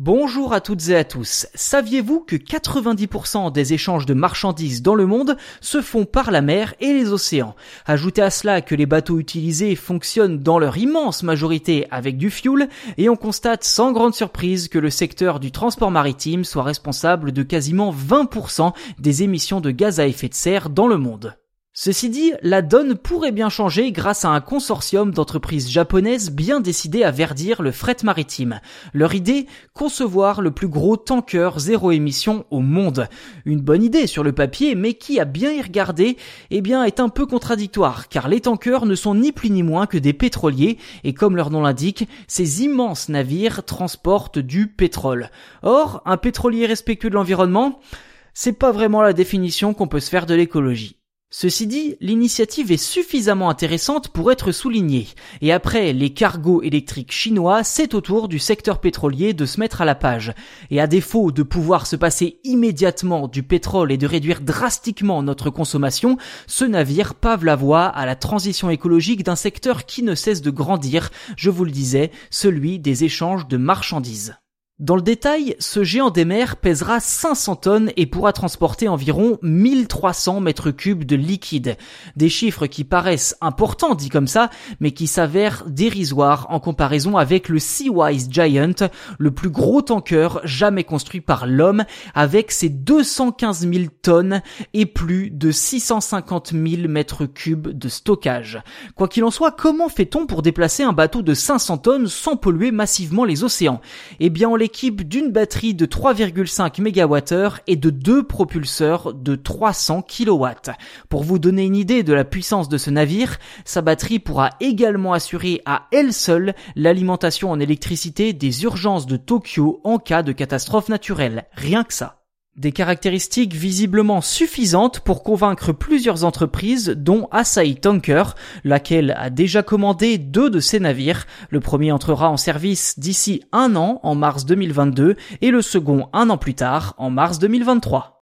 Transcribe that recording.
Bonjour à toutes et à tous. Saviez-vous que 90% des échanges de marchandises dans le monde se font par la mer et les océans? Ajoutez à cela que les bateaux utilisés fonctionnent dans leur immense majorité avec du fuel et on constate sans grande surprise que le secteur du transport maritime soit responsable de quasiment 20% des émissions de gaz à effet de serre dans le monde. Ceci dit, la donne pourrait bien changer grâce à un consortium d'entreprises japonaises bien décidées à verdir le fret maritime. Leur idée, concevoir le plus gros tanker zéro émission au monde. Une bonne idée sur le papier, mais qui a bien y regardé, eh bien, est un peu contradictoire, car les tankers ne sont ni plus ni moins que des pétroliers, et comme leur nom l'indique, ces immenses navires transportent du pétrole. Or, un pétrolier respectueux de l'environnement, c'est pas vraiment la définition qu'on peut se faire de l'écologie. Ceci dit, l'initiative est suffisamment intéressante pour être soulignée, et après les cargos électriques chinois, c'est au tour du secteur pétrolier de se mettre à la page. Et à défaut de pouvoir se passer immédiatement du pétrole et de réduire drastiquement notre consommation, ce navire pave la voie à la transition écologique d'un secteur qui ne cesse de grandir, je vous le disais, celui des échanges de marchandises. Dans le détail, ce géant des mers pèsera 500 tonnes et pourra transporter environ 1300 mètres cubes de liquide. Des chiffres qui paraissent importants dit comme ça, mais qui s'avèrent dérisoires en comparaison avec le Seawise Giant, le plus gros tanker jamais construit par l'homme, avec ses 215 000 tonnes et plus de 650 000 mètres cubes de stockage. Quoi qu'il en soit, comment fait-on pour déplacer un bateau de 500 tonnes sans polluer massivement les océans? Eh bien, les équipe d'une batterie de 3,5 MWh et de deux propulseurs de 300 kW. Pour vous donner une idée de la puissance de ce navire, sa batterie pourra également assurer à elle seule l'alimentation en électricité des urgences de Tokyo en cas de catastrophe naturelle. Rien que ça. Des caractéristiques visiblement suffisantes pour convaincre plusieurs entreprises dont Asahi Tanker, laquelle a déjà commandé deux de ses navires. Le premier entrera en service d'ici un an en mars 2022 et le second un an plus tard en mars 2023.